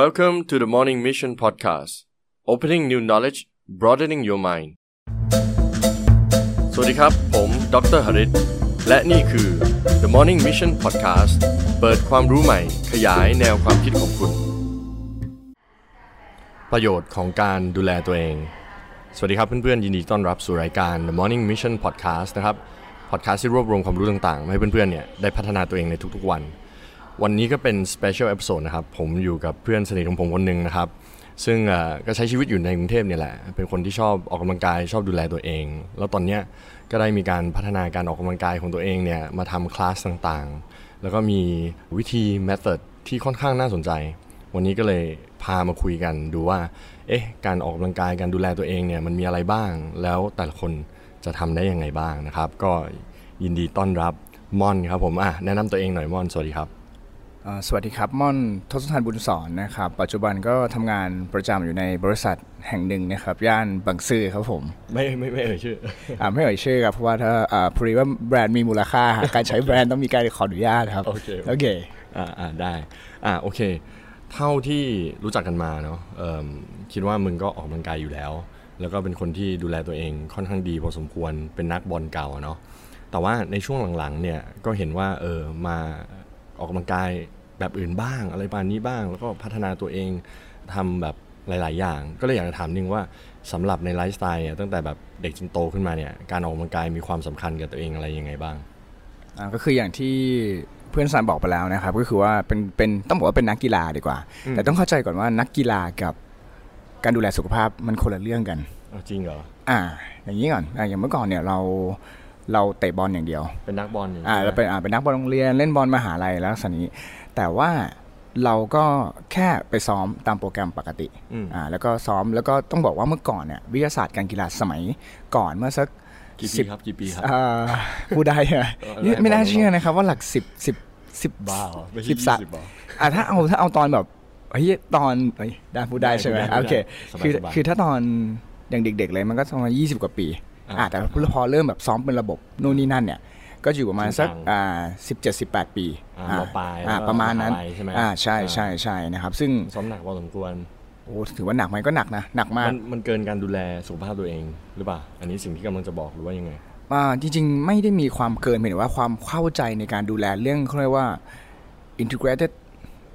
Welcome to the Morning Mission Podcast Opening new knowledge broadening your mind สวัสดีครับ ผม ดรหริตและนี่คือ The Morning Mission Podcast เปิดความรู้ใหม่ ขยายแนวความคิดของคุณ ประโยชน์ของการดูแลตัวเอง สวัสดีครับเพื่อนๆ ยินดีต้อนรับสู่รายการ The Morning Mission Podcast นะครับ podcast ที่รวบรวมความรู้ต่างๆ ให้เพื่อนๆ เนี่ยได้พัฒนาตัวเองในทุกๆวัน วันนี้ก็เป็น special episode นะครับ ผมอยู่กับเพื่อนสนิทของผมคนหนึ่งนะครับ ซึ่งก็ใช้ชีวิตอยู่ในกรุงเทพเนี่ยแหละ เป็นคนที่ชอบออกกำลังกายชอบดูแลตัวเอง แล้วตอนเนี้ยก็ได้มีการพัฒนาการออกกำลังกายของตัวเองเนี่ยมาทำคลาสต่างๆ แล้วก็มีวิธี method ที่ค่อนข้างน่าสนใจ วันนี้ก็เลยพามาคุยกันดูว่า เอ๊ะ การออกกำลังกายการดูแลตัวเองเนี่ยมันมีอะไรบ้าง แล้วแต่ละคนจะทำได้ยังไงบ้างนะครับ ก็ยินดีต้อนรับม่อนครับผมอะแนะนำตัวเองหน่อยม่อนสวัสดีครับ สวัสดีครับ ม่อนทศทันบุญสอนนะครับ ปัจจุบันก็ทำงานประจำอยู่ในบริษัทแห่งหนึ่งนะครับ ย่านบางซื่อครับผม ไม่ไม่ไม่เอ่ยชื่ออ่าไม่เอ่ยชื่อครับเพราะว่าถ้าอ่าพอดีว่าแบรนด์มีมูลค่า การใช้แบรนด์ต้องมีการขออนุญาตครับ โอเคโอเคอ่าอ่าได้อ่าโอเค เท่าที่รู้จักกันมาเนาะเอิ่มคิดว่ามึงก็ออกกำลังกายอยู่แล้ว แล้วก็เป็นคนที่ดูแลตัวเองค่อนข้างดีพอสมควรเป็นนักบอลเก่าอะเนาะแต่ว่าในช่วงหลังๆเนี่ยก็เห็นว่าเออมา ออกกำลังกายแบบอื่นบ้างอะไรประมาณนี้บ้าง แล้วก็พัฒนาตัวเองทำแบบหลาย ๆ อย่าง ก็เลยอยากจะถามนึงว่าสำหรับในไลฟ์สไตล์เนี่ยตั้งแต่แบบเด็กจนโตขึ้นมาเนี่ยการออกกำลังกายมีความสำคัญกับตัวเองอะไรยังไงบ้างอ่าก็คืออย่างที่เพื่อนสารบอกไปแล้วนะครับ ก็คือว่าเป็นเป็นต้องบอกว่าเป็นนักกีฬาดีกว่าอืมแต่ต้องเข้าใจก่อนว่านักกีฬากับการดูแลสุขภาพมันคนละเรื่องกันอ้าวจริงเหรออ่า อย่างนี้ก่อนอ่าอย่างเมื่อก่อนเนี่ยเรา เราเตะบอลอย่างเดียว เป็นนักบอลอย่างอ่านี้เราเป็นอ่าเป็นนักบอลโรงเรียนเล่นบอลมหาลัยแล้วสันนี้ แต่ว่าเราก็แค่ไปซ้อมตามโปรแกรมปกติอืมอ่าแล้วก็ซ้อมแล้วก็ต้องบอกว่าเมื่อก่อนเนี่ยวิทยาศาสตร์การกีฬาสมัยก่อนเมื่อสักกี่ปีสิบครับกี่ปีครับอ่าพูดได้ใช่ไหมเออนี่ได้ไม่น่าบอกเชื่อนะครับว่าหลักสิบสิบสิบบ้าเหรอไม่ใช่สิบสามยี่เหรออ่าถ้าเอาถ้าเอาตอนแบบเฮ้ยตอนเฮ้ยได้พูดได้ได้ใช่ไหมพูดได้โอเคสบายคือสบายคือถ้าตอนอย่างเด็ก ๆ เลยมันก็ประมาณยี่สิบกว่าปี อ่าอ่าแต่พอเริ่มแบบซ้อมเป็นระบบนู่นนี่นั่นเนี่ยก็อยู่ประมาณสักจริงจังอ่าสิบเจ็ดสิบแปดปีอ่าอ่ามปลายอ่าแล้วก็ประมาณนั้นมหาลัยใช่ไหมอ่าใช่อ่าใช่ใช่นะครับ ซึ่งซ้อมหนักพอสมควรโอ้ถือว่าหนักไหมก็หนักนะหนักมากมันมันเกินการดูแลสุขภาพตัวเองหรือเปล่าอันนี้สิ่งที่กำลังจะบอกหรือว่ายังไงอ่าจริงๆ ไม่ได้มีความเกินเพียงแต่ว่าความเข้าใจในการดูแลเรื่องเขาเรียกว่า integrated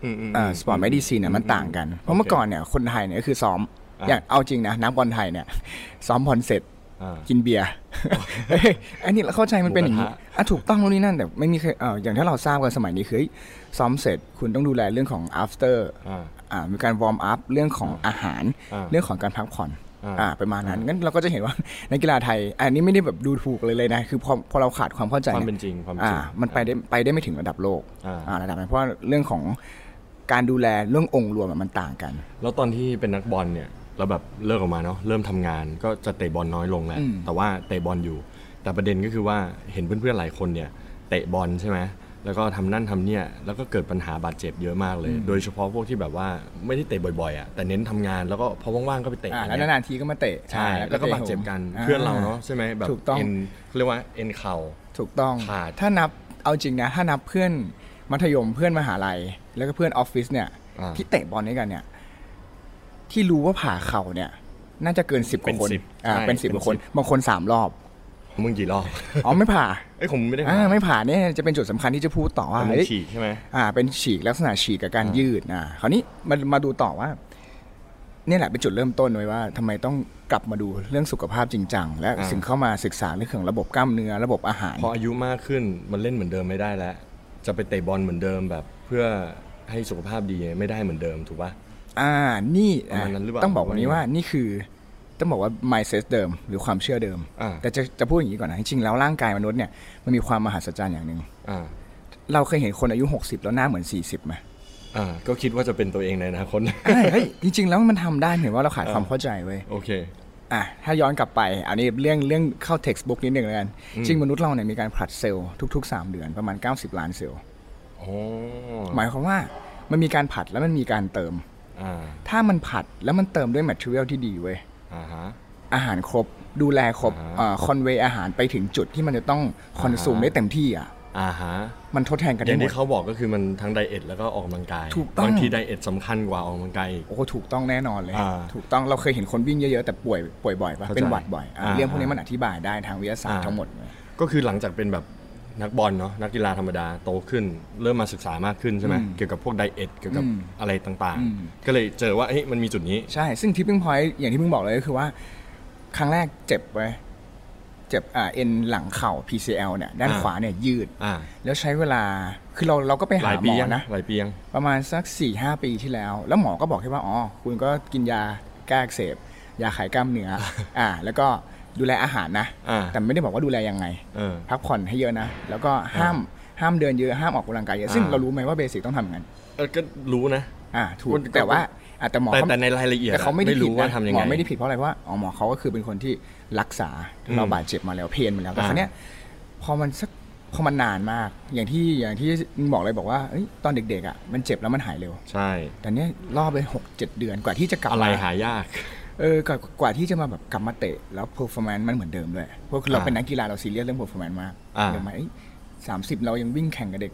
อืมอืมอ่า sport medicine เนี่ยมันต่างกัน เพราะเมื่อก่อนเนี่ยคนไทยเนี่ยก็คือซ้อมอะอย่างเอาจริงนะนักบอลไทยเนี่ยซ้อมบอลเสร็จอ่า กินเบียร์เฮ้ยอันนี้เราเข้าใจมันเป็นอย่างนี้หมูกระทะอะถูกต้องนู่นนี่นั่นแต่ไม่มีใครเอ่ออย่างที่เราทราบกันสมัยนี้คือเฮ้ยซ้อมเสร็จคุณต้องดูแลเรื่องของ after อ่าอ่ามีการ warm up เรื่องของอาหารอ่าเรื่องของการพักผ่อนอ่าอ่าประมาณนั้นงั้นเราก็จะเห็นว่านักกีฬาไทย อันนี้ไม่ได้แบบดูถูกเลยเลยนะคือพอพอเราขาดความเข้าใจความเนี่ยเป็นจริงความจอ่าริงมันไปได้ไปได้ไม่ถึงระดับโลกอ่าอ่าระดับนั้นเพราะว่าเรื่องของการดูแลเรื่ององค์รวมอะมันต่างกัน แล้วตอนที่เป็นนักบอลเนี่ย เราแบบเลิกออกมาเนาะเริ่มทำงานก็จะเตะบอลน้อยลงแหละอืมแต่ว่าเตะบอลอยู่ แต่ประเด็นก็คือว่าเห็นเพื่อนๆหลายคนเนี่ยเตะบอลใช่ไหมแล้วก็ทำนั่นทำเนี่ยแล้วก็เกิดปัญหาบาดเจ็บเยอะมากเลย โดยเฉพาะพวกที่แบบว่าไม่ได้เตะบ่อยๆอะแต่เน้นทำงานแล้วก็พอว่างๆก็ไปเตะอ่าอย่างแล้วเงี้ยนานๆทีก็มาเตะใช่อ่าแล้วก็บาดเจ็บกันอ่เพื่อนเราเนาะใช่ไหมแบบถูกต้องเอ็นเขาเรียกว่าเอ็นเข่าถูกต้องขาดถ้านับเอาจริงนะถ้านับเพื่อนมัธยมเพื่อนมหาลัย แล้วก็เพื่อนออฟฟิศเนี่ยอ่าที่เตะบอลด้วยกันเนี่ย ที่รู้ว่าผ่าเข่าเนี่ย น่าจะเกินสิบกเป็ว่านคนสิบอ่าใช่เป็นสิบเป็นกว่าคนสิบบางคนสามรอบมึงกี่รอบอ๋อไม่ผ่าเอ้ยผมไม่ได้อ่าไม่ผ่าเนี่ยจะเป็นจุดสำคัญที่จะพูดต่อว่ามันเฮ้ยฉีกใช่ไหมอ่า เป็นฉีกลักษณะฉีกกับการอ่ายืยืดอ่าคราวนี้มามาดูต่อว่าเนี่ยแหละเป็นจุดเริ่มต้นไว้ว่าทำไมต้องกลับมาดูเรื่องสุขภาพจริงจังและถึงเข้ามาศึกษาเรื่องของระบบกล้ามเนื้อระบบอาหารพออายุมากขึ้นมันเล่นเหมือนเดิมไม่ได้แล้ว จะไปเตะบอลเหมือนเดิมแบบเพื่อให้สุขภาพดีไม่ได้เหมือนเดิมถูกปะ อ่า นี่ประมาณนั้นหรือเปล่าต้องบอกวันนี้ว่านี่คือ ต้องบอกว่า mindset เดิม หรือความเชื่อเดิมอ่าแต่จะจะพูดอย่างนี้ก่อนนะจริงๆแล้วร่างกายมนุษย์เนี่ยมันมีความมหัศจรรย์อย่างหนึ่งอ่าเราเคยเห็นคนอายุ 60 แล้วหน้าเหมือน 40ไหมอ่าก็คิดว่าจะเป็นตัวเองในอนาคตเอ้ยเฮ้ยจริง ๆ แล้วมันทำได้เห็นว่าเราขาดความเข้าใจเว้ยโอเคอะถ้าย้อนกลับไป อันนี้เรื่องเรื่องเข้า textbook นิดหนึ่งแล้วกันอืมจริงมนุษย์เราเนี่ยมีการผลัดเซลล์ทุก ๆ 3 เดือนประมาณ 90 ล้านเซลล์โอ้หมายความว่ามันมีการผลัดแล้วมันมีการเติมอ่า ถ้ามันผัดแล้วมันเติมด้วย material ที่ดีเว้ยอ่าฮะอาหารครบดูแลครบอ่าฮะคอนเวย์อาหารไปถึงจุดที่มันจะต้องคอนซูมอ่าฮะได้เต็มที่อะอ่าฮะมันทดแทนกันอได้ย่างหมที่ดเขาบอกก็คือมันทั้งไดเอทแล้วก็ออกกำลังกายถูกต้องบางทีไดเอทสำคัญกว่าออกกำลังกายอีกโอ้โหถูกต้องแน่นอนเลยอ่าถูกต้องเราเคยเห็นคนวิ่งเยอะๆ แต่ป่วยป่วยบ่อยปะเข้าใจเป็นหวัดบ่อยอะอ่าเรื่องพวกนี้มันอธิบายได้ทางวิทยาศาสตร์อ่าทั้งหมดเลยก็คือหลังจากเป็นแบบ นักบอลเนาะนักกีฬาธรรมดาโตขึ้น เริ่มมาศึกษามากขึ้นใช่ไหมอืมเกี่ยวกับพวกไดเอทเกี่ยวกับอืมอะไรต่างอืมๆก็เลยเจอว่าเฮ้ยมันมีจุดนี้ใช่ ซึ่งทิปปิ้งพอยต์อย่างที่เพิ่งบอกเลยก็คือว่า ครั้งแรกเจ็บไว้ยเจ็บอ่าเอ็นหลังเข่า PCL เนี่ยด้านอ่าขวาเนี่ยยืดอ่าแล้วใช้เวลาคือเราเราก็ไปหหาลายหปีมอยังนะหลายปียังประมาณสัก4ี่หปีที่แล้ว แล้วหมอก็บอกแค่ว่าอ๋อคุณก็กินยาแก้อักเสบยาขายกล้ามเนื้ออ่าแล้วก็ ดูแลอาหารนะอ่าแต่ไม่ได้บอกว่าดูแลยังไงเออพักผ่อนให้เยอะนะ แล้วก็ห้ามห้ามเดินเยอะห้ามออกกำลังกายเยอะซึ่งอ่าเรารู้ไหมว่าเบสิกต้องทำอย่างนั้นเออก็รู้นะอ่าถูกมันก็แต่ว่าอะแต่หมอแต่เขาแต่ในรายละเอียดแต่เขาไม่ได้อะผิดรู้ว่านะทำยังหมไงอไม่ได้ผิดเพราะอะไรเพราะว่าอ๋อหมอเขาก็คือเป็นคนที่รักษาอืมเราบาดเจ็บมาแล้วเพนมาแล้วแต่อ่าครั้เนี้ยพอมันสักพอมันนานมาก อย่างที่อย่างที่มึงบอกเลยบอกว่าเอ้ยตอนเด็กๆอะมันเจ็บแล้วมันหายเร็ว ใช่ แต่เนี้ยรอบไปหกเจ็ดเดือนกว่าที่จะกลับอะไรมาหายาก เออกว่ากว่าที่จะมาแบบกลับมาเตะแล้วเพอร์ฟอร์แมนซ์มันเหมือนเดิมด้วยเพราะคือเราอ่าเป็นนักกีฬาเราซีเรียสเรื่องเพอร์ฟอร์แมนซ์มากอ่าเดี๋ยวมาสามสิบเรายังวิ่งแข่งกับเด็ก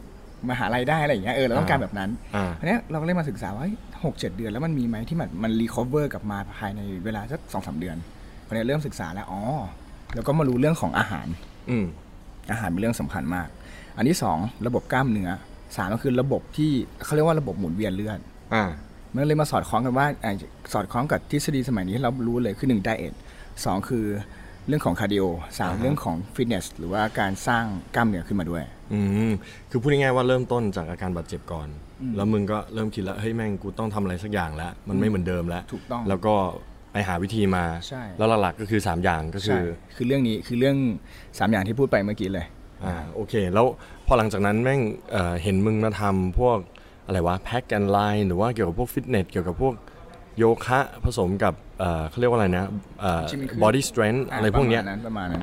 มหาลัยได้อะไรอย่างเงี้ยเออเราต้องการแบบนั้นอ่าอันเนี้ยเราก็เลยมาศึกษาว่าหกเจ็ดเดือนแล้วมันมีไหมที่มันมัน recover กลับมาภายในเวลาสักสองสามเดือนพอเนี้ยเริ่มศึกษาแล้วอ๋อแล้วก็มารู้เรื่องของอาหาร อืมอาหารเป็นเรื่องสำคัญมาก อันที่สองระบบกล้ามเนื้อสามก็คือระบบที่เขาเรียกว่าระบบหมุนเวียนเลือดอ่า มันเลยมาสอดคล้องกันว่าอ่าสอดคล้องกับทฤษฎีสมัยนี้ที่เรารู้เลยคือหนึ่ง diet สองคือเรื่องของ cardio สามอ่าฮะเรื่องของฟิตเนสหรือว่าการสร้างกล้ามเนื้อขึ้นมาด้วย อืมคือพูดง่ายๆว่าเริ่มต้นจากอาการบาดเจ็บก่อน แล้วมึงก็เริ่มคิดแล้วเฮ้ยแม่งกูต้องทำอะไรสักอย่างแล้ว มันไม่เหมือนเดิมแล้วถูกต้องแล้วก็ไปหาวิธีมาใช่แล้วหลักๆก็คือ 3 อย่างก็คืใช่อคือเรื่องนี้คือเรื่องสามอย่างที่พูดไปเมื่อกี้เลยอ่าโอเค แล้วพอหลังจากนั้นแม่งเอ่อเห็นมึงมาทำพวก อะไรวะ Pack and Line หรือว่าเกี่ยวกับพวกฟิตเนสเกี่ยวกับพวกโยคะผสมกับเอ่อเขาเรียกว่าอะไรนะเอ่อ Gym include body strength อะไรพวกเนี้ยประมาณนั้นประมาณนั้น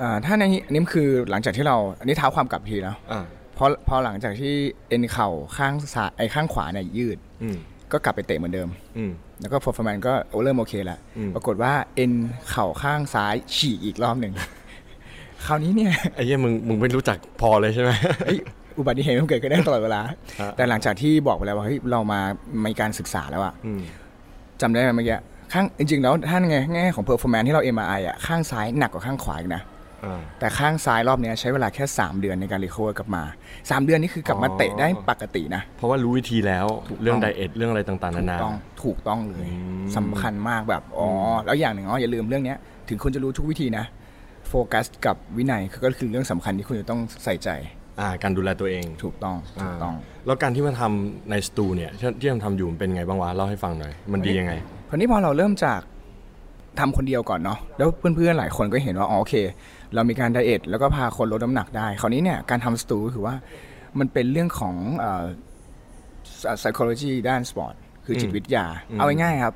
อ่าถ้าในอันนี้คือหลังจากที่เราอันนี้เท้าความกลับทีแล้วอ่าพอพอหลังจากที่เอ็นเข่าข้างซ้ายไอ้ข้างขวาเนี่ยยืดอืมก็กลับไปเตะเหมือนเดิมอืมแล้วก็พอฟอร์แมนก็โอ้เริ่มโอเคแล้วอืมปรากฏว่าเอ็นเข่าข้างซ้ายฉีกอีกรอบหนึ่งคราวนี้เนี่ยไอ้เหี้ยมึงมึงไม่รู้จักพอเลยใช่ไหมเอ้ยอุบัติเหตุมันเกิดขึ้นได้ตลอดเวลาฮะแต่หลังจากที่บอกไปแล้วว่าเฮ้ยเรามามีการศึกษาแล้วอะอืมจำได้ไหมเมื่อกี้ข้างจริงๆแล้วท่านไงแง่ของ performance ที่เรา MRI อะข้างซ้ายหนักกว่าข้างขวาอีกนะอ่าแต่ข้างซ้ายรอบเนี้ยใช้เวลาแค่ 3 เดือนในการ recover กลับมา 3 เดือนนี่คือกลับมาอ๋อเตะได้ปกตินะ เพราะว่ารู้วิธีแล้วถูกต้องเรื่อง diet เรื่องอะไรต่างๆนานาต้องถูกต้องเลยอืมสำคัญมากแบบอ๋อแล้วอย่างหนึ่งอ๋ออย่าลืมเรื่องเนี้ยถึงคุณจะรู้ทุกวิธีนะ โฟกัสกับวินัยก็คือเรื่องสำคัญที่คุณจะต้องใส่ใจอ่า การดูแลตัวเองถูกต้องถูกต้องาแล้วการที่มาทำในสตูเนี่ยที่ที่ทำอยู่มันเป็นไงบ้างวะเล่าให้ฟังหน่อย มันดียังไงคราวนี้พอเราเริ่มจากทำคนเดียวก่อนเนาะแล้วเพื่อนๆหลายคนก็เห็นว่าอ๋อโอเค เรามีการไดเอทแล้วก็พาคนลดน้ำหนักได้ คราวนี้เนี่ยการทำสตูก็คือว่ามันเป็นเรื่องของเอ่อ psychology ด้านสปอร์ตคือจิตวิทยาอืมเอาง่ายๆครับ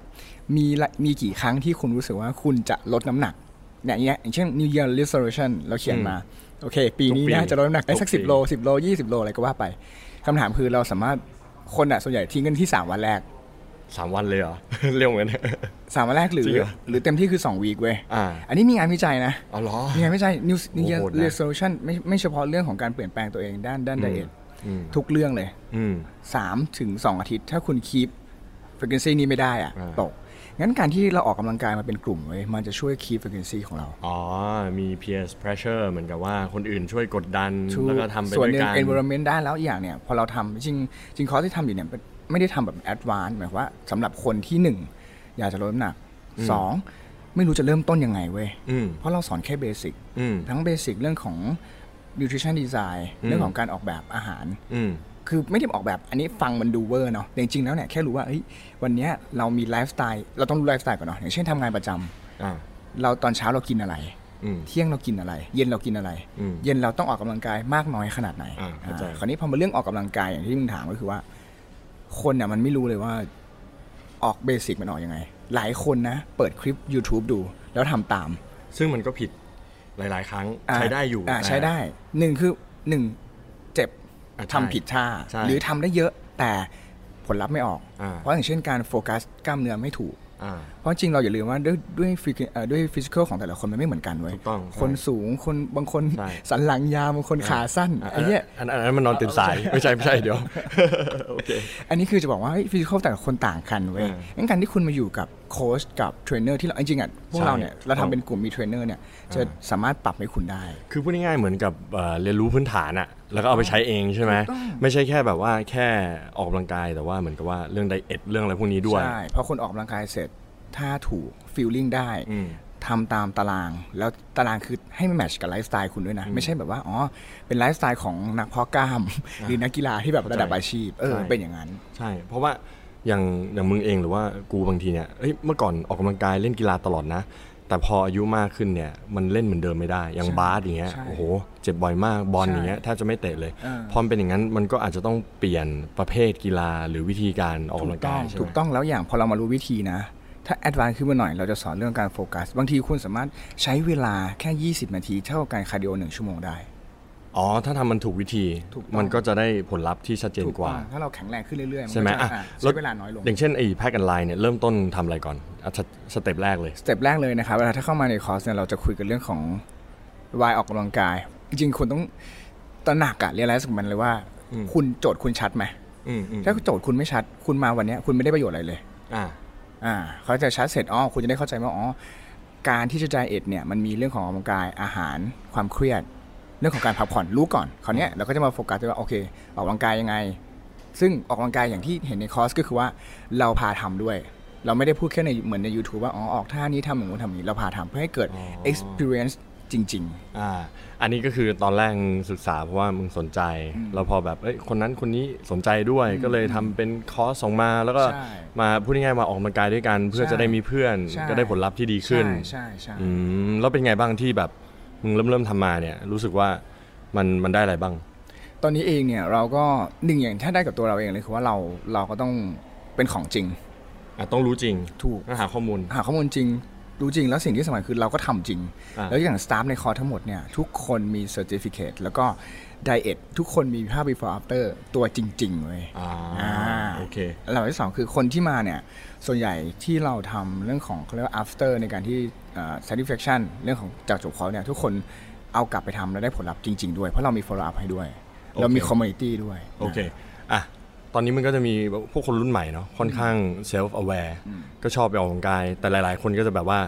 มีละมีกี่ครั้งที่คุณรู้สึกว่าคุณจะลดน้ำหนักเนี่ยอย่างเงี้ยอย่างเช่น New Year Resolution เราเขียนมา โอเค ปีนี้ทุกปีนะจะลดน้ำหนักได้สักทุกปีสิบโลสิบโลยี่สิบโลอะไรก็ว่าไปคำถามคือเราสามารถคนอะส่วนใหญ่ทิ้งกันที่สามวันแรกสามวันเลยเหรอ เร็วเหมือนกันสามวันแรกหรือจริงเหรอหรือเต็มที่คือ2วีคเว้ยอ่าอันนี้มีงานวิจัยนะเอาเหรอมีงานวิจัย New New โอ้ Year โหดนะ Resolution ไม่ไม่เฉพาะเรื่องของการเปลี่ยนแปลงตัวเองด้านด้านไดเอทอืมทุกเรื่องเลยอืม3ถึง2อาทิตย์ ถ้าคุณคีป frequency นี้ไม่ได้อะอ่าตก งั้นการที่เราออกกำลังกายมาเป็นกลุ่มเว้ยมันจะช่วยคีป frequency ของเรา อ๋อ มี peer pressure เหมือนกับว่าคนอื่นช่วยกดดันถูกแล้วก็ทำไปส่วนด้วยหนึ่งกัน environment ได้แล้วอีกอย่างเนี่ย พอเราทำจริงจริงคอร์สที่ทำอยู่เนี่ยไม่ได้ทำแบบ advanced หมายความว่าสำหรับคนที่หนึ่งอยากจะลดน้ำหนักสองไม่รู้จะเริ่มต้นยังไงเว้ยอืมเพราะเราสอนแค่เบสิกอืมทั้งเบสิกเรื่องของ nutrition design อืมเรื่องของการออกแบบอาหารอืม คือไม่ได้ออกแบบอันนี้ฟังมันดูเวอร์เนาะแต่จริงๆแล้วเนี่ยแค่รู้ว่าเฮ้ยวันเนี้ยเรามีไลฟ์สไตล์เราต้องรู้ไลฟ์สไตล์ก่อนเนาะอย่างเช่นทำงานประจำอ่าเราตอนเช้าเรากินอะไรอืมเที่ยงเรากินอะไร เย็นเรากินอะไรอืมเย็นเราต้องออกกำลังกายมากน้อยขนาดไหนอ่าเข้าใจอ่าคราวนี้พอมาเรื่องออกกำลังกายอย่างที่มึงถามก็คือว่า คนเนี่ยมันไม่รู้เลยว่าออกเบสิกมันออกยังไง หลายคนนะ เปิดคลิป YouTube ดู แล้วทำตาม ซึ่งมันก็ผิดหลาย ๆ ครั้งอ่าใช้ได้อยู่อ่าแต่ใช้ได้หนึ่งคือหนึ่งเจ็บอะใช่ ทำผิดท่าใช่หรือทำได้เยอะแต่ผลลัพธ์ไม่ออกอ่าเพราะอย่างเช่นการโฟกัสกล้ามเนื้อไม่ถูกอ่าเพราะจริงเราอย่าลืมว่าด้วยด้วยฟิเอ่อด้วย physical ของแต่ละคนมันไม่เหมือนกันเว้ยถูกต้องคนสูงคนบางคนใช่สันหลังยาวบางคนขาสั้นอะไอ้เนี่ยอันอันอันนั้นมันนอนตื่นสายไม่ใช่ไม่ใช่เดี๋ยวโอเคอันนี้คือจะบอกว่า physical แต่ละคนต่างกันเว้ยอ่างั้นการที่คุณมาอยู่กับโค้ชกับเทรนเนอร์ที่เราจริงๆอะพวกใช่เราเนี่ยเราทำเป็นกลุ่มมีเทรนเนอร์เนี่ยจะสามารถปรับให้คุณได้ คือพูดง่ายๆเหมือนกับเอ่อเรียนรู้พื้นฐานอะแล้วก็เอาไปใช้เองใช่ไหมถูกต้องไม่ใช่แค่แบบว่าแค่ออกกำลังกายแต่ว่าเหมือนกับว่าเรื่อง diet เรื่องอะไรพวกนี้ด้วยใช่เพราะคนออกกำลังกายเสร็จ ถ้าถูก feeling ได้อืมทำตามตาราง แล้วตารางคือให้มัน match กับไลฟ์สไตล์คุณด้วยนะ ไม่ใช่แบบว่าอ๋อเป็นไลฟ์สไตล์ของนักเพาะกล้าม หรือนักกีฬาที่แบบระดับอาชีพเออใช่เป็นอย่างนั้น ใช่ เพราะว่าอย่างอย่างมึงเองหรือว่ากูบางทีเนี่ยเอ้ยเมื่อก่อนออกกำลังกายเล่นกีฬาตลอดนะ แต่พออายุมากขึ้นเนี่ยมันเล่นเหมือนเดิมไม่ได้ อย่างใช่บาสอย่างเงี้ยใช่โอ้โหเจ็บบ่อยมากบอลใช่อย่างเงี้ยแทบจะไม่เตะเลยเออพอมันเป็นอย่างนั้นมันก็อาจจะต้องเปลี่ยนประเภทกีฬาหรือวิธีการออกถูกำลักงต้กาองยใช่ไหมถูกต้องแล้วอย่างพอเรามารู้วิธีนะ ถ้า advance ขึ้นมาหน่อยเราจะสอนเรื่องการโฟกัส บางทีคุณสามารถใช้เวลาแค่ 20 นาที เท่ากับการ cardio หนึ่งชั่วโมงได้ อ๋อ ถ้าทำมันถูกวิธี ถูกต้อง มันก็จะได้ผลลัพธ์ที่ชัดเจนถูกกว่าต้องถ้าเราแข็งแรงขึ้นเรื่อยๆใช่ไหมนก็อะจะอะแล้วใช้เวลาน้อยลง อย่างเช่นไอ้ Pack and Line เนี่ยเริ่มต้นทำอะไรก่อนอะสสเต็ปแรกเลย สเต็ปแรกเลยนะครับเวลาถ้าเข้ามาในคอร์สเนี่ยเราจะคุยกันเรื่องของ why ออกกำลังกาย จริงๆคุณต้องตระหนักอะเรียนรู้กับมันเลยว่า อืม คุณโจทย์คุณชัดไหมอืมอืมถ้าโจทย์คุณไม่ชัด คุณมาวันเนี้ยคุณไม่ได้ประโยชน์อะไรเลย อ่า อ่าเขาจะชัดเสร็จอ๋อคุณจะได้เข้าใจว่าอ๋อการที่จะ diet เนี่ยมันมีเรื่องของออกกำลังกายอาหารความเครียด เรื่องของการพักผ่อนรู้ก่อนคราวเนี้ยเราก็จะมาโฟกัสว่าโอเค ออกกำลังกายยังไง ซึ่งออกกำลังกายอย่างที่เห็นในคอร์สก็คือว่าเราพาทำด้วย เราไม่ได้พูดแค่ในเหมือนใน YouTube ว่าอ๋อออกท่านี้ทำอย่างนู้นทำอย่างนี้เราพาทำเพื่อให้เกิดอ๋อ experience จริงอ่าอันนี้ก็คือตอนแรกศึกษาเพราะว่ามึงสนใจแล้วพอแบบเอ้ยคนนั้นคนนี้สนใจด้วยก็เลยทำเป็นคอร์สส่งมา แล้วก็ใช่มาพูดง่ายๆมาออกกำลังกายด้วยกัน เพื่อใช่จะได้มีเพื่อนใช่ก็ได้ผลลัพธ์ที่ดีๆขึ้นใช่ใช่อืมแล้วเป็นไงบ้างที่แบบมึงเริ่มเริ่มทำมาเนี่ยรู้สึกว่ามันมันได้อะไรบ้าง ตอนนี้เองเนี่ยเราก็หนึ่งอย่างถ้าได้กับตัวเราเองเลยคือว่าเราเราก็ต้องเป็นของจริงอะต้องรู้จริงถูกต้องหาข้อมูลหาข้อมูลจริง ดูจริงแล้วสิ่งที่สำคัญคือเราก็ทำจริงอ่าแล้วอย่าง staff ในคอร์สทั้งหมดเนี่ยทุกคนมี certificate แล้วก็ diet ทุกคนมีภาพ before after ตัวจริงๆเลยอ่าอ่าโอเคลำดับที่สองคือคนที่มาเนี่ยส่วนใหญ่ที่เราทำเรื่องของเขาเรียกว่า after ในการที่เอ่อ satisfaction เรื่องของจากจบคอร์สเนี่ยทุกคนเอากลับไปทำแล้วได้ผลลัพธ์จริง ๆ ด้วย เพราะเรามี follow up ให้ด้วย เรามีโอเค community ด้วยโอเคอะ ตอนนี้มันก็จะมีพวกคนรุ่นใหม่เนาะค่อนข้าง self aware ก็ชอบไปออกกำลังกาย แต่หลาย ๆ คนก็จะแบบว่า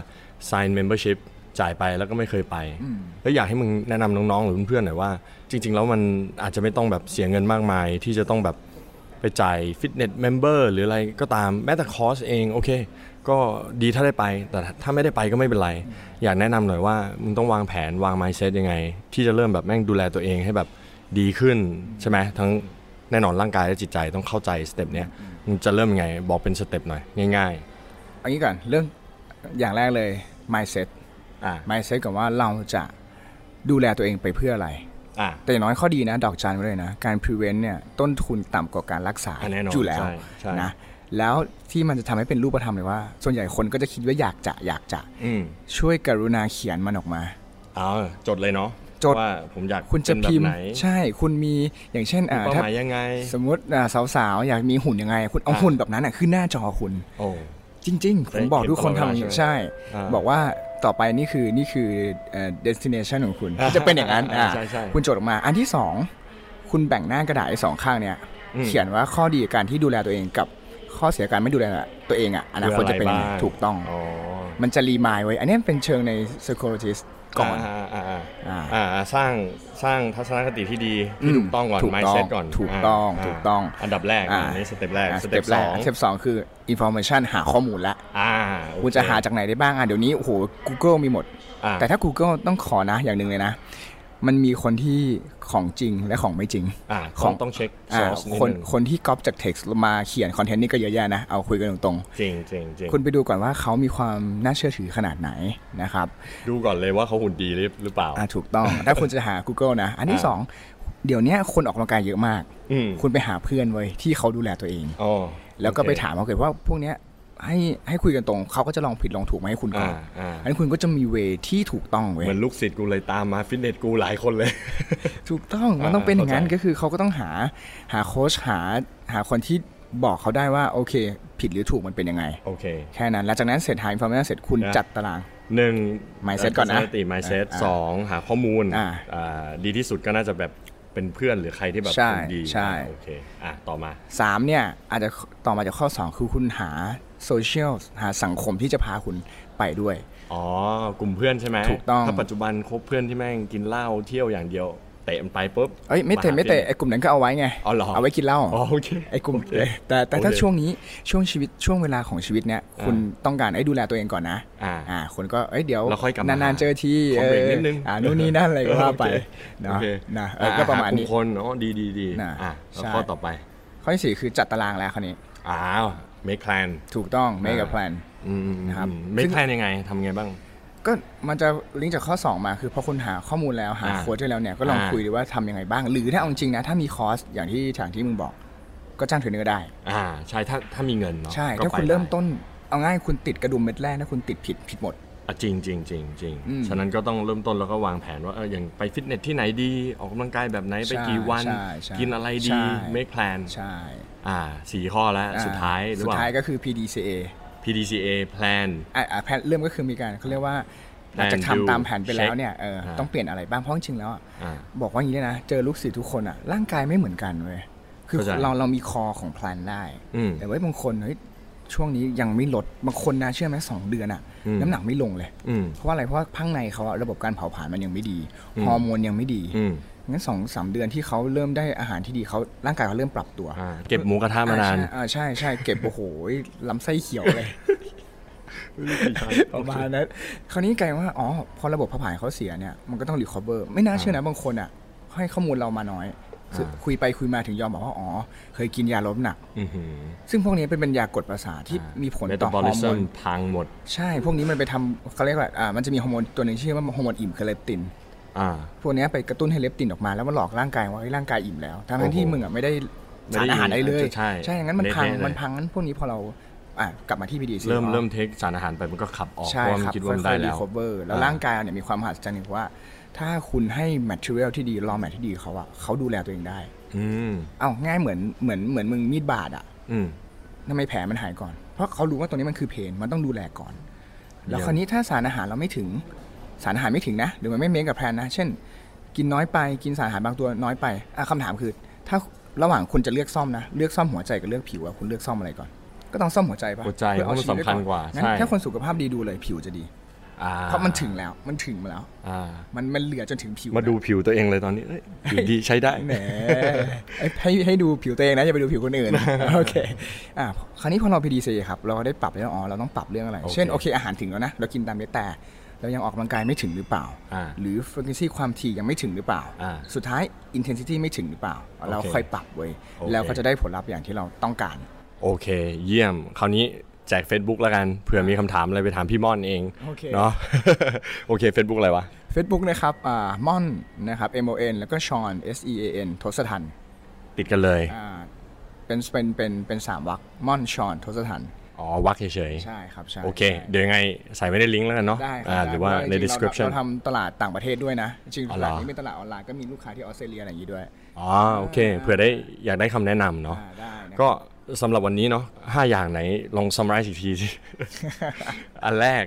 sign membership จ่ายไปแล้วก็ไม่เคยไป แล้วอยากให้มึงแนะนำน้องๆหรือเพื่อนๆหน่อยว่า จริง ๆ แล้วมันอาจจะไม่ต้องแบบเสียเงินมากมาย ที่จะต้องแบบไปจ่ายฟิตเนส member หรืออะไรก็ตามแม้แต่คอร์สเองโอเค ก็ดีถ้าได้ไป แต่ถ้าไม่ได้ไปก็ไม่เป็นไร อยากแนะนำหน่อยว่ามึงต้องวางแผนวาง mindset ยังไง ที่จะเริ่มแบบแม่งดูแลตัวเองให้แบบดีขึ้นใช่ไหมทั้ง แน่นอนร่างกายและจิตใจต้องเข้าใจสเต็ปเนี้ยมึงจะเริ่มยังไงบอกเป็นสเต็ปหน่อยง่ายเอางี้ก่อนเรื่องอย่างแรกเลย mindset ๆอ่า mindset ก่อนว่าเราจะดูแลตัวเองไปเพื่ออะไรอ่าแต่อย่างน้อยข้อดีนะดอกจันไว้เลยนะ การ prevent เนี่ยต้นทุนต่ำกว่าการรักษาอะแน่นอนอยู่แล้วใช่ใช่นะแล้วที่มันจะทำให้เป็นรูปธรรมเลยว่า ส่วนใหญ่คนก็จะคิดว่าอยากจะอยากจะอืมช่วยกรุณาเขียนมันออกมาเอาจดเลยเนาะ จดว่าผมอยากคุณจะเป็นแบบพิมพ์ไหนใช่คุณมีอย่างเช่นอ่าเป้าถ้าหมายยังไง สมมติอ่าสาวๆอยากมีหุ่นยังไง คุณเอาอะหุ่นแบบนั้นอะขึ้นหน้าจอคุณโอ้จริง ๆ ผมบอกทุกคนทำอย่างนี้เห็นตลอดเวลาใช่ไหมใช่อ่าบอกว่าต่อไปนี่คือนี่คือเอ่อ destination ของคุณ จะเป็นอย่างนั้นอ่าอะใช่ใช่คุณโจทย์ออกมา อันที่สองคุณแบ่งหน้ากระดาษไอ้สองข้างเนี่ยอืมเขียนว่าข้อดีกับการที่ดูแลตัวเองกับข้อเสียการไม่ดูแลตัวเองอะอนาคตจะเป็นยังไงคืออะไรบ้างถูกต้องอ๋อมันจะ remind ไว้ อันนี้เป็นเชิงใน psychologist ก่อนอ่าอ่าอ่าอ่าอ่าอ่าสร้างสร้างทัศนคติที่ดีที่อืมถูกต้องก่อนถูกต้อง mindset ก่อนถูกต้องถูกต้อง อันดับแรกอ่าอันนี้สเต็ปแรกอะสเต็ปแรกสองสเต็ปสองคือ information หาข้อมูลละอ่าโอเคคุณจะหาจากไหนได้บ้างอะเดี๋ยวนี้โอ้โห Google มีหมดอ่าแต่ถ้า Google ต้องขอนะอย่างหนึ่งเลยนะ มันมีคนที่ ของจริงและของไม่จริงอ่าขขอองงต้องเช็คอ่า source นิดคนนึงคนที่ก๊อปจาก text มาเขียนคอนเทนต์นี่ก็เยอะแยะนะ เอาคุยกันตรงจริงจริงจริงๆคุณไปดูก่อนว่าเขามีความน่าเชื่อถือขนาดไหนนะครับ ดูก่อนเลยว่าเขาหุ่นดีหรือหรือเปล่าอ่าถูกต้อง ถ้าคุณจะหา Google นะ อันที่อ่าสองเดี๋ยวเนี้ยคนออกกำลังกายเยอะมากอืมคุณไปหาเพื่อนไว้ยที่เขาดูแลตัวเองอ๋อแล้วก็โอเคไปถามเขาเกิดว่าพวกเนี้ย ให้ให้คุยกันตรงเขาก็จะลองผิดลองถูกมาให้คุณก่อ่าอนอ่าอันนี้คุณก็จะมีเวที่ถูกต้องเว้ยเหมือนลูกศิษย์กูเลยตามมาฟิตเนสกูหลายคนเลย ถูกต้องมันต้องเป็นอย่างนั้นเข้าใจก็คือเขาก็ต้องหาหาโค้ชหาหาคนที่บอกเขาได้ว่าโอเค ผิดหรือถูกมันเป็นยังไงโอเคแค่นั้นแล้วจากนั้นเสร็จหา information เสร็จคุณนะจัดตารางหนึ่ง mindset ก่อนนะสติ mindset อ่าสองหาข้อมูลอ่าอ่าดีที่สุดก็น่าจะแบบ เป็นเพื่อนหรือใครที่แบบใช่คนดีใช่ อ่าโอเคอะต่อมา สามเนี่ยอาจจะต่อมาจากข้อ2คือคุณหาโซเชียลหาสังคมที่จะพาคุณไปด้วย อ๋อกลุ่มเพื่อนใช่ไหมถูกต้อง ถ้าปัจจุบันคบเพื่อนที่แม่งกินเหล้าเที่ยวอย่างเดียว เตะมันไปปุ๊บเอ้ยไม่เตะาหาไม่เตะพื่อนไอ้กลุ่มนั้นก็เอาไว้ไงอ๋อเหรอเอาไว้กินเหล้าอ๋อโอเคไอ้กลุ่มโอเคแต่แต่ถ้าโอเคช่วงนี้ช่วงชีวิตช่วงเวลาของชีวิตเนี่ยคุณต้องการไอ้ดูแลตัวเองก่อนนะอ่าอ่าคนก็เอ้ยเดี๋ยวแล้วค่อยกลับมานานๆเจอทีขอเบรกนิดนึงอ่านู่นนี่นั่นอะไรก็ว่าไปโอเนาะเคนะเออก็ประมาณหกลุ่นี้คนอ๋อดีดีดีน่ะอะแล้วใช่ข้อต่อไป ข้อที่สี่คือจัดตารางแล้วคราวนี้อ้าว make plan ถูกต้อง make a plan อืมนะครับ make plan ยังไงทำไงบ้าง ก็มันจะลิงก์จากข้อ 2 มาคือพอคุณหาข้อมูลแล้วหาอ่าโค้ชได้แล้วเนี่ยก็ลองอ่าคุยดูว่าทำยังไงบ้าง หรือถ้าเอาจริงนะ ถ้ามีคอร์สอย่างที่ทางที่มึงบอก ก็จ้างเทรนเนอร์ได้ อ่าใช่ถ้าถ้ามีเงินเนาะใช่ก็ถ้าไปคุณเริ่มได้ต้นเอาง่ายคุณติดกระดุมเม็ดแรกถ้าคุณติดผิดผิดหมดอะจริงจริงจริงจริงอืมฉะนั้นก็ต้องเริ่มต้นแล้วก็วางแผนว่าเอออย่างไปฟิตเนสที่ไหนดีออกกำลังกายแบบไหนไปใช่กี่วันใช่ใช่กินอะไรใช่ดี make plan ใช่อ่าสี่ข้อแล้วสุดท้ายหรือสุเปดล่าท้ายก็คือ PDCA PDCA plan อะอะแผนเริ่มก็คือมีการเขาเรียกว่าหลังจาก Plan, ทำตามแผนไปแล้ว check เนี่ยเอออาต้องเปลี่ยนอะไรบ้างเพราะจริงๆแล้วอะอ่าบอกว่าอย่างนี้เลยนะเจอลูกศิษย์ทุกคนอะร่างกายไม่เหมือนกันเว้ยคือเข้าใจเราเรามีคอของแพลนได้อืมแต่ว่าบางคนเฮ้ยช่วงนี้ยังไม่ลดบางคนนะเชื่อไหมสองเดือนอะอืมน้ำหนักไม่ลงเลยอืมเพราะว่าอะไรเพราะว่าข้างในเขาอะระบบการเผาผลาญมันยังไม่ดีอืมฮอร์โมนยังไม่ดีอืม งั้นสองสามเดือนที่เขาเริ่มได้อาหารที่ดีเขาร่างกายเขาเริ่มปรับตัวอ่าเก็บหมูกระทะมานานอ่าใช่ใช่ใช่เก็บโอ้โหลำไส้เขียวเลยประมาณนั้นคราวนี้กลายว่าอ๋อพอระบบเผาผลาญเขาเสียเนี่ยมันก็ต้อง recover ไม่น่าเชื่อนะบางคนอะให้ข้อมูลเรามาน้อยอ่าคุยไปคุยมาถึงยอมบอกว่าอ๋อ เคยกินยาลดน้ำหนักอือหือซึ่งพวกนี้เป็นเป็นยากดประสาทที่มีผลต่อฮอร์โม metabolism นพังหมด ใช่ พวกนี้มันไปทำเขาเรียกว่าอ่ามันจะมีฮอร์โมนตัวหนึ่งชื่อว่าฮอร์โมนอิ่มคือเลปตินอ่า พวกนี้ไปกระตุ้นให้เลปตินออกมาแล้วมันหลอกร่างกายว่าเฮ้ยร่างกายอิ่มแล้วทั้งโอ้โหที่มึงอะไม่ได้ไม่สารได้อาหารอะไรเลยใช่ใช่งั้นมันพังเละๆเลยมันพังงั้นพวกนี้พอเราอะกลับมาที่พีดีซีเริ่มเริ่มเทคสารอาหารไปมันก็ขับออกเพใช่ราะว่ามัคนรับคิดว่ามันค่ได้อยๆรีแล้วคอเวอร์แล้วอ่าร่างกายเนี่ยมีความมหัศจรรย์ว่า ถ้าคุณให้ material ที่ดีรอแมทที่ดีเขาอะเขาดูแลตัวเองได้อืมเอ้าง่ายเหมือนเหมือนเหมือนมึงมีดบาดอะอืมทำไมแผลมันหายก่อน เพราะเขารู้ว่าตัวนี้มันคือเพนมันต้องดูแลก่อน แล้วเยี่ยมคราวนี้ถ้าสารอาหารเราไม่ถึง สารอาหารไม่ถึงนะ หรือมันไม่เมคกับแพลนนะ เช่น กินน้อยไปกินสารอาหารบางตัวน้อยไปอะคำถามคือ ถ้าระหว่างคุณจะเลือกซ่อมนะเลือกซ่อมหัวใจกับเลือกผิวอะคุณเลือกซ่อมอะไรก่อน ก็ต้องซ่อมหัวใจปะหัวใจพื่อเพราะมันชีวิตไสำคัญกว่างั้นใช่ถ้าคนสุขภาพดีดูเลยผิวจะดีอ่าเพราะมันถึงแล้วมันถึงมาแล้วอ่ามันมันเหลือจนถึงผิว มาดูผิวตัวเองเลยตอนนี้เอ้ยผิวดีใช้ได้แหมเอ้ยให้ให้ดูผิวตัวเองนะอย่าไปดูผิวคนอื่นโอเคอะคราวนี้พอเรา PDC ครับ เราก็ได้ปรับแล้วอ๋อเราต้องปรับเรื่องอะไรโอเคเช่นโอเคอาหารถึงแล้วนะเรากินตามเม็ดแต่ เรายังออกกำลังกายไม่ถึงหรือเปล่าอ่า หรือ frequency ความถี่ยังไม่ถึงหรือเปล่าอ่าสุดท้าย intensity ไม่ถึงหรือเปล่า เราโอเคค่อยปรับเว้ยโอเคแล้วก็จะได้ผลลัพธ์อย่างที่เราต้องการ โอเค เยี่ยม คราวนี้แจก Facebook แล้วกันเผื่อมีคำถามอะไรไปถามพี่ม่อนเองโอเคเนาะโอเค Facebook อะไรวะ Facebook นะครับอ่าม่อนนะครับ M O N แล้วก็ชอน S E A N ทศทันติดกันเลยอ่าเป็นเป็นเป็นเป็นสามวรรคม่อนชอนทศทัน อ๋อ วักเฉยใช่ครับใช่ๆโอเคใช่เดี๋ยวยังไงใส่ไว้ในลิงก์แล้วกันเนาะได้คอ่าบหรือว่าได้ในจงๆ description เราทำตลาดต่างประเทศด้วยนะ จริงอ๋อๆเหรตอลาดนี้เป็นตลาดออนไลน์ก็มีลูกค้าที่ออสเตรเลียอะไรอย่างนี้ด้วย อ๋อ โอเค เผื่อได้อยากได้คำแนะนำเนาะอ่าได้นะก็สำหรับวันนี้เนาะห้าอย่างไหนลอง summarize อีกทีสิอันแรก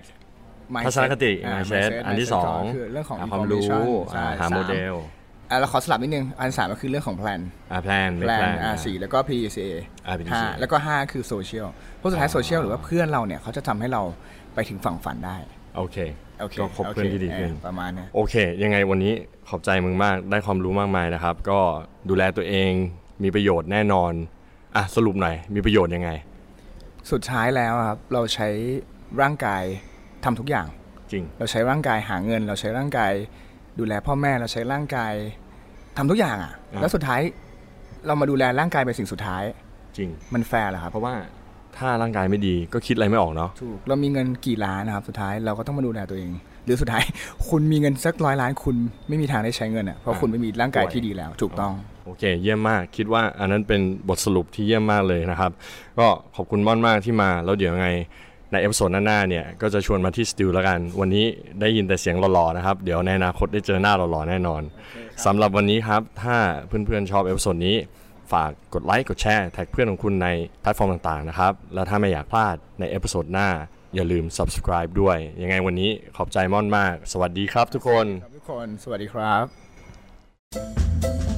Mindset ทัศนคติอ่า mindset อันที่สองคือเรื่องของหาความรู้ information อ่าใช่หาสโมเดลอ่า เราขอสลับนิดนึง อันสามก็คือเรื่องของ plan อ่าแพลนไม่ plan แพลนอ่าสี่แล้วก็ PDCA อ่า PDCA ห้าแล้วก็ห้าคือ social เพราะสุดท้าย social หรือว่าเพื่อนเราเนี่ยเขาจะทำให้เราไปถึงฝั่งฝันได้ โอเคโอเคก็คบเพื่อนที่ดีขึ้นเออประมาณเนี้ยโอเค ยังไงวันนี้ขอบใจมึงมากได้ความรู้มากมายนะครับ ก็ดูแลตัวเองมีประโยชน์แน่นอนอะสรุปหน่อยมีประโยชน์ยังไง สุดท้ายแล้วครับเราใช้ร่างกายทำทุกอย่างจริง เราใช้ร่างกายหาเงิน เราใช้ร่างกาย ดูแลพ่อแม่เราใช้ร่างกายทำทุกอย่างอะอ่าแล้วสุดท้ายเรามาดูแลร่างกายเป็นสิ่งสุดท้าย จริง มันแฟร์เหรอครับเพราะว่าถ้าร่างกายไม่ดีก็คิดอะไรไม่ออกเนาะถูกเรามีเงินกี่ล้านนะครับ สุดท้ายเราก็ต้องมาดูแลตัวเอง หรือสุดท้าย คุณมีเงินสักร้อยล้านคุณไม่มีทางได้ใช้เงินอะเพราะคุณไม่มีร่างกายที่ดีแล้ว ถูกต้องโอเค เยี่ยมมากคิดว่าอันนั้นเป็นบทสรุปที่เยี่ยมมากเลยนะครับ ก็ขอบคุณม่อนมากที่มาแล้วเดี๋ยวยังไง ใน episode หน้าๆเนี่ยก็จะชวนมาที่สตูแล้วกัน วันนี้ได้ยินแต่เสียงหล่อๆนะครับ เดี๋ยวในอนาคตได้เจอหน้าหล่อๆแน่นอนสำหรับวันนี้ครับ ถ้าเพื่อนๆชอบ episode นี้ ฝากกดไลค์กดแชร์แท็กเพื่อนของคุณในแพลตฟอร์มต่างๆนะครับ แล้วถ้าไม่อยากพลาดใน episode หน้า อย่าลืม subscribe ด้วย ยังไงวันนี้ขอบใจม่อนมาก สวัสดีครับทุกคนครับทุกคนสวัสดีครับ